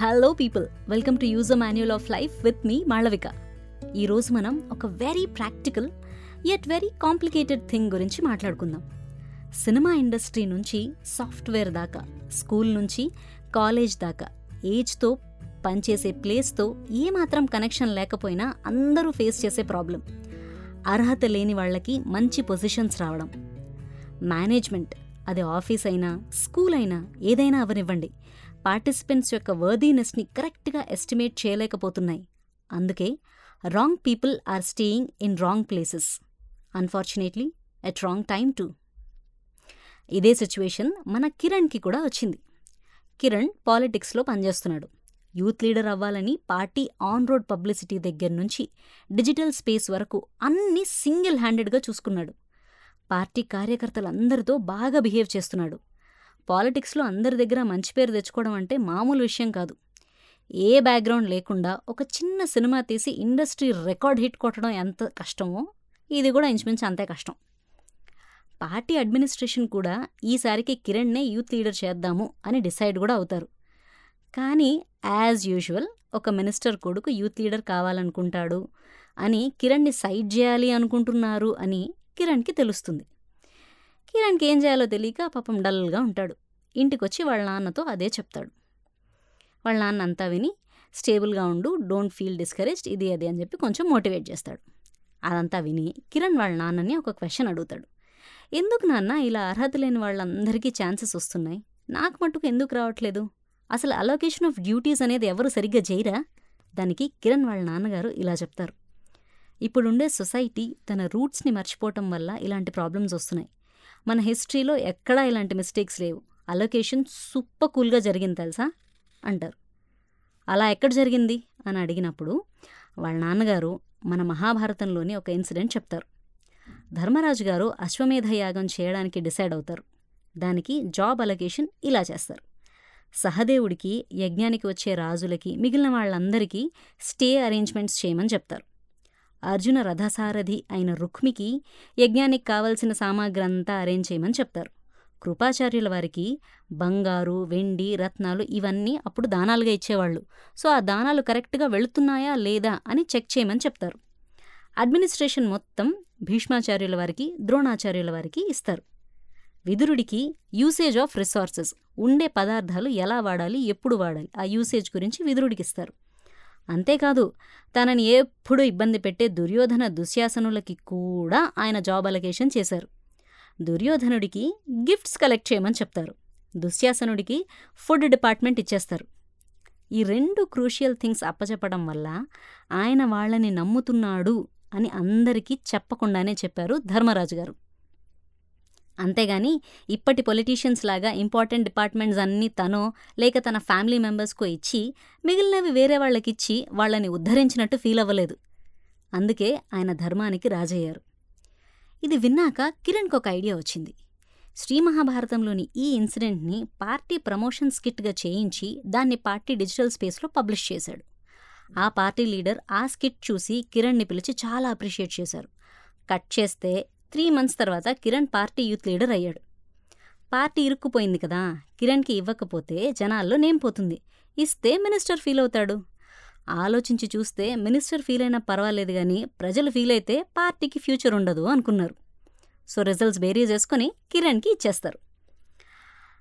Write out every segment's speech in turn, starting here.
Hello people welcome to user manual of life with me Malavika ఈరోజు మనం ఒక very practical yet very complicated thing గురించి మాట్లాడుకుందాం. Cinema industry నుంచి software దాకా స్కూల్ నుంచి కాలేజ్ దాకా ఏజ్తో పనిచేసే ప్లేస్తో ఏమాత్రం కనెక్షన్ లేకపోయినా అందరూ ఫేస్ చేసే ప్రాబ్లం అర్హత లేని వాళ్ళకి మంచి పొజిషన్స్ రావడం. మేనేజ్మెంట్ అది ఆఫీస్ అయినా స్కూల్ అయినా ఏదైనా అవనివ్వండి. పార్టిసిపెంట్స్ యొక్క వర్దీనెస్ని కరెక్ట్గా ఎస్టిమేట్ చేయలేకపోతున్నాయి. అందుకే wrong people are staying in wrong places. Unfortunately at wrong time too. ఇదే సిచ్యువేషన్ మన కిరణ్కి కూడా వచ్చింది. కిరణ్ పాలిటిక్స్లో పనిచేస్తున్నాడు. యూత్ లీడర్ అవ్వాలని పార్టీ ఆన్ రోడ్ పబ్లిసిటీ దగ్గర నుంచి డిజిటల్ స్పేస్ వరకు అన్నీ సింగిల్ హ్యాండెడ్గా చూసుకున్నాడు. పార్టీ కార్యకర్తలందరితో బాగా బిహేవ్ చేస్తున్నాడు. పాలిటిక్స్లో అందరి దగ్గర మంచి పేరు తెచ్చుకోవడం అంటే మామూలు విషయం కాదు. ఏ బ్యాక్గ్రౌండ్ లేకుండా ఒక చిన్న సినిమా తీసి ఇండస్ట్రీ రికార్డ్ హిట్ కొట్టడం ఎంత కష్టమో ఇది కూడా ఇంచుమించు అంతే కష్టం. పార్టీ అడ్మినిస్ట్రేషన్ కూడా ఈసారికి కిరణ్నే యూత్ లీడర్ చేద్దాము అని డిసైడ్ కూడా అవుతారు. కానీ యాజ్ యూజువల్ ఒక మినిస్టర్ కొడుకు యూత్ లీడర్ కావాలనుకుంటాడు అని కిరణ్ని సైడ్ చేయాలి అనుకుంటున్నారు అని కిరణ్కి తెలుస్తుంది. కిరణ్కి ఏం చేయాలో తెలియక పాపం డల్గా ఉంటాడు. ఇంటికొచ్చి వాళ్ళ నాన్నతో అదే చెప్తాడు. వాళ్ళ నాన్న అంతా విని స్టేబుల్గా ఉండు డోంట్ ఫీల్ డిస్కరేజ్డ్ ఇది అది అని చెప్పి కొంచెం మోటివేట్ చేస్తాడు. అదంతా విని కిరణ్ వాళ్ళ నాన్నని ఒక క్వశ్చన్ అడుగుతాడు. ఎందుకు నాన్న ఇలా అర్హత లేని వాళ్ళందరికీ ఛాన్సెస్ వస్తున్నాయి? నాకు మట్టుకు ఎందుకు రావట్లేదు? అసలు అలొకేషన్ ఆఫ్ డ్యూటీస్ అనేది ఎవరు సరిగ్గా చేయరా? దానికి కిరణ్ వాళ్ళ నాన్నగారు ఇలా చెప్తారు. ఇప్పుడుండే సొసైటీ తన రూట్స్ని మర్చిపోవటం వల్ల ఇలాంటి ప్రాబ్లమ్స్ వస్తున్నాయి. మన హిస్టరీలో ఎక్కడా ఇలాంటి మిస్టేక్స్ లేవు. అలొకేషన్ సూపర్ కూల్గా జరిగింది తెలుసా? అంటారు. అలా ఎక్కడ జరిగింది? అని అడిగినప్పుడు వాళ్ళ నాన్నగారు మన మహాభారతంలోని ఒక ఇన్సిడెంట్ చెప్తారు. ధర్మరాజు గారు అశ్వమేధ యాగం చేయడానికి డిసైడ్ అవుతారు. దానికి జాబ్ అలొకేషన్ ఇలా చేస్తారు. సహదేవుడికి యజ్ఞానికి వచ్చే రాజులకి మిగిలిన వాళ్ళందరికీ స్టే అరేంజ్మెంట్స్ చేయమని చెప్తారు. అర్జున రథసారథి అయిన రుక్మికి యజ్ఞానికి కావలసిన సామాగ్రి అంతా అరేంజ్ చేయమని చెప్తారు. కృపాచార్యుల వారికి బంగారు వెండి రత్నాలు ఇవన్నీ అప్పుడు దానాలుగా ఇచ్చేవాళ్ళు. సో ఆ దానాలు కరెక్ట్గా వెళుతున్నాయా లేదా అని చెక్ చేయమని చెప్తారు. అడ్మినిస్ట్రేషన్ మొత్తం భీష్మాచార్యుల వారికి ద్రోణాచార్యుల వారికి ఇస్తారు. విదురుడికి యూసేజ్ ఆఫ్ రిసోర్సెస్ ఉండే పదార్థాలు ఎలా వాడాలి ఎప్పుడు వాడాలి ఆ యూసేజ్ గురించి విదురుడికి ఇస్తారు. అంతేకాదు తనని ఎప్పుడూ ఇబ్బంది పెట్టే దుర్యోధన దుశ్యాసనులకి కూడా ఆయన జాబ్ అలొకేషన్ చేశారు. దుర్యోధనుడికి గిఫ్ట్స్ కలెక్ట్ చేయమని చెప్తారు. దుశ్యాసనుడికి ఫుడ్ డిపార్ట్మెంట్ ఇచ్చేస్తారు. ఈ రెండు క్రూషియల్ థింగ్స్ అప్పచెప్పడం వల్ల ఆయన వాళ్ళని నమ్ముతున్నాడు అని అందరికీ చెప్పకుండానే చెప్పారు ధర్మరాజు గారు. అంతేగాని ఇప్పటి పొలిటీషియన్స్ లాగా ఇంపార్టెంట్ డిపార్ట్మెంట్స్ అన్నీ తనో లేక తన ఫ్యామిలీ మెంబర్స్కో ఇచ్చి మిగిలినవి వేరే వాళ్ళకిచ్చి వాళ్ళని ఉద్ధరించినట్టు ఫీల్ అవ్వలేదు. అందుకే ఆయన ధర్మానికి రాజయ్యారు. ఇది విన్నాక కిరణ్కి ఒక ఐడియా వచ్చింది. శ్రీ మహాభారతంలోని ఈ ఇన్సిడెంట్ని పార్టీ ప్రమోషన్ స్కిట్గా చేయించి దాన్ని పార్టీ డిజిటల్ స్పేస్లో పబ్లిష్ చేశాడు. ఆ పార్టీ లీడర్ ఆ స్కిట్ చూసి కిరణ్ని పిలిచి చాలా అప్రిషియేట్ చేశారు. కట్ చేస్తే త్రీ మంత్స్ తర్వాత కిరణ్ పార్టీ యూత్ లీడర్ అయ్యాడు. పార్టీ ఇరుక్కుపోయింది కదా కిరణ్కి ఇవ్వకపోతే జనాల్లో నేమ్ పోతుంది. ఇస్తే మినిస్టర్ ఫీల్ అవుతాడు. ఆలోచించి చూస్తే మినిస్టర్ ఫీల్ అయినా పర్వాలేదు కానీ ప్రజలు ఫీల్ అయితే పార్టీకి ఫ్యూచర్ ఉండదు అనుకున్నారు. సో రిజల్ట్స్ బేరీ చేసుకొని కిరణ్కి ఇచ్చేస్తారు.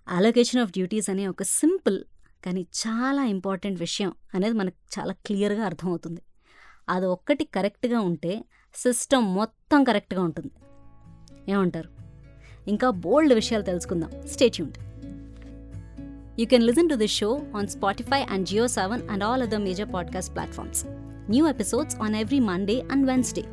అలొకేషన్ ఆఫ్ డ్యూటీస్ అనే ఒక సింపుల్ కానీ చాలా ఇంపార్టెంట్ విషయం అనేది మనకు చాలా క్లియర్గా అర్థమవుతుంది. అది ఒక్కటి కరెక్ట్గా ఉంటే సిస్టమ్ మొత్తం కరెక్ట్గా ఉంటుంది. ఏమంటారు? ఇంకా బోల్డ్ విషయాలు తెలుసుకుందాం. Stay tuned you can listen to this show on Spotify and Jio Saavn and all other major podcast platforms new episodes on every Monday and Wednesday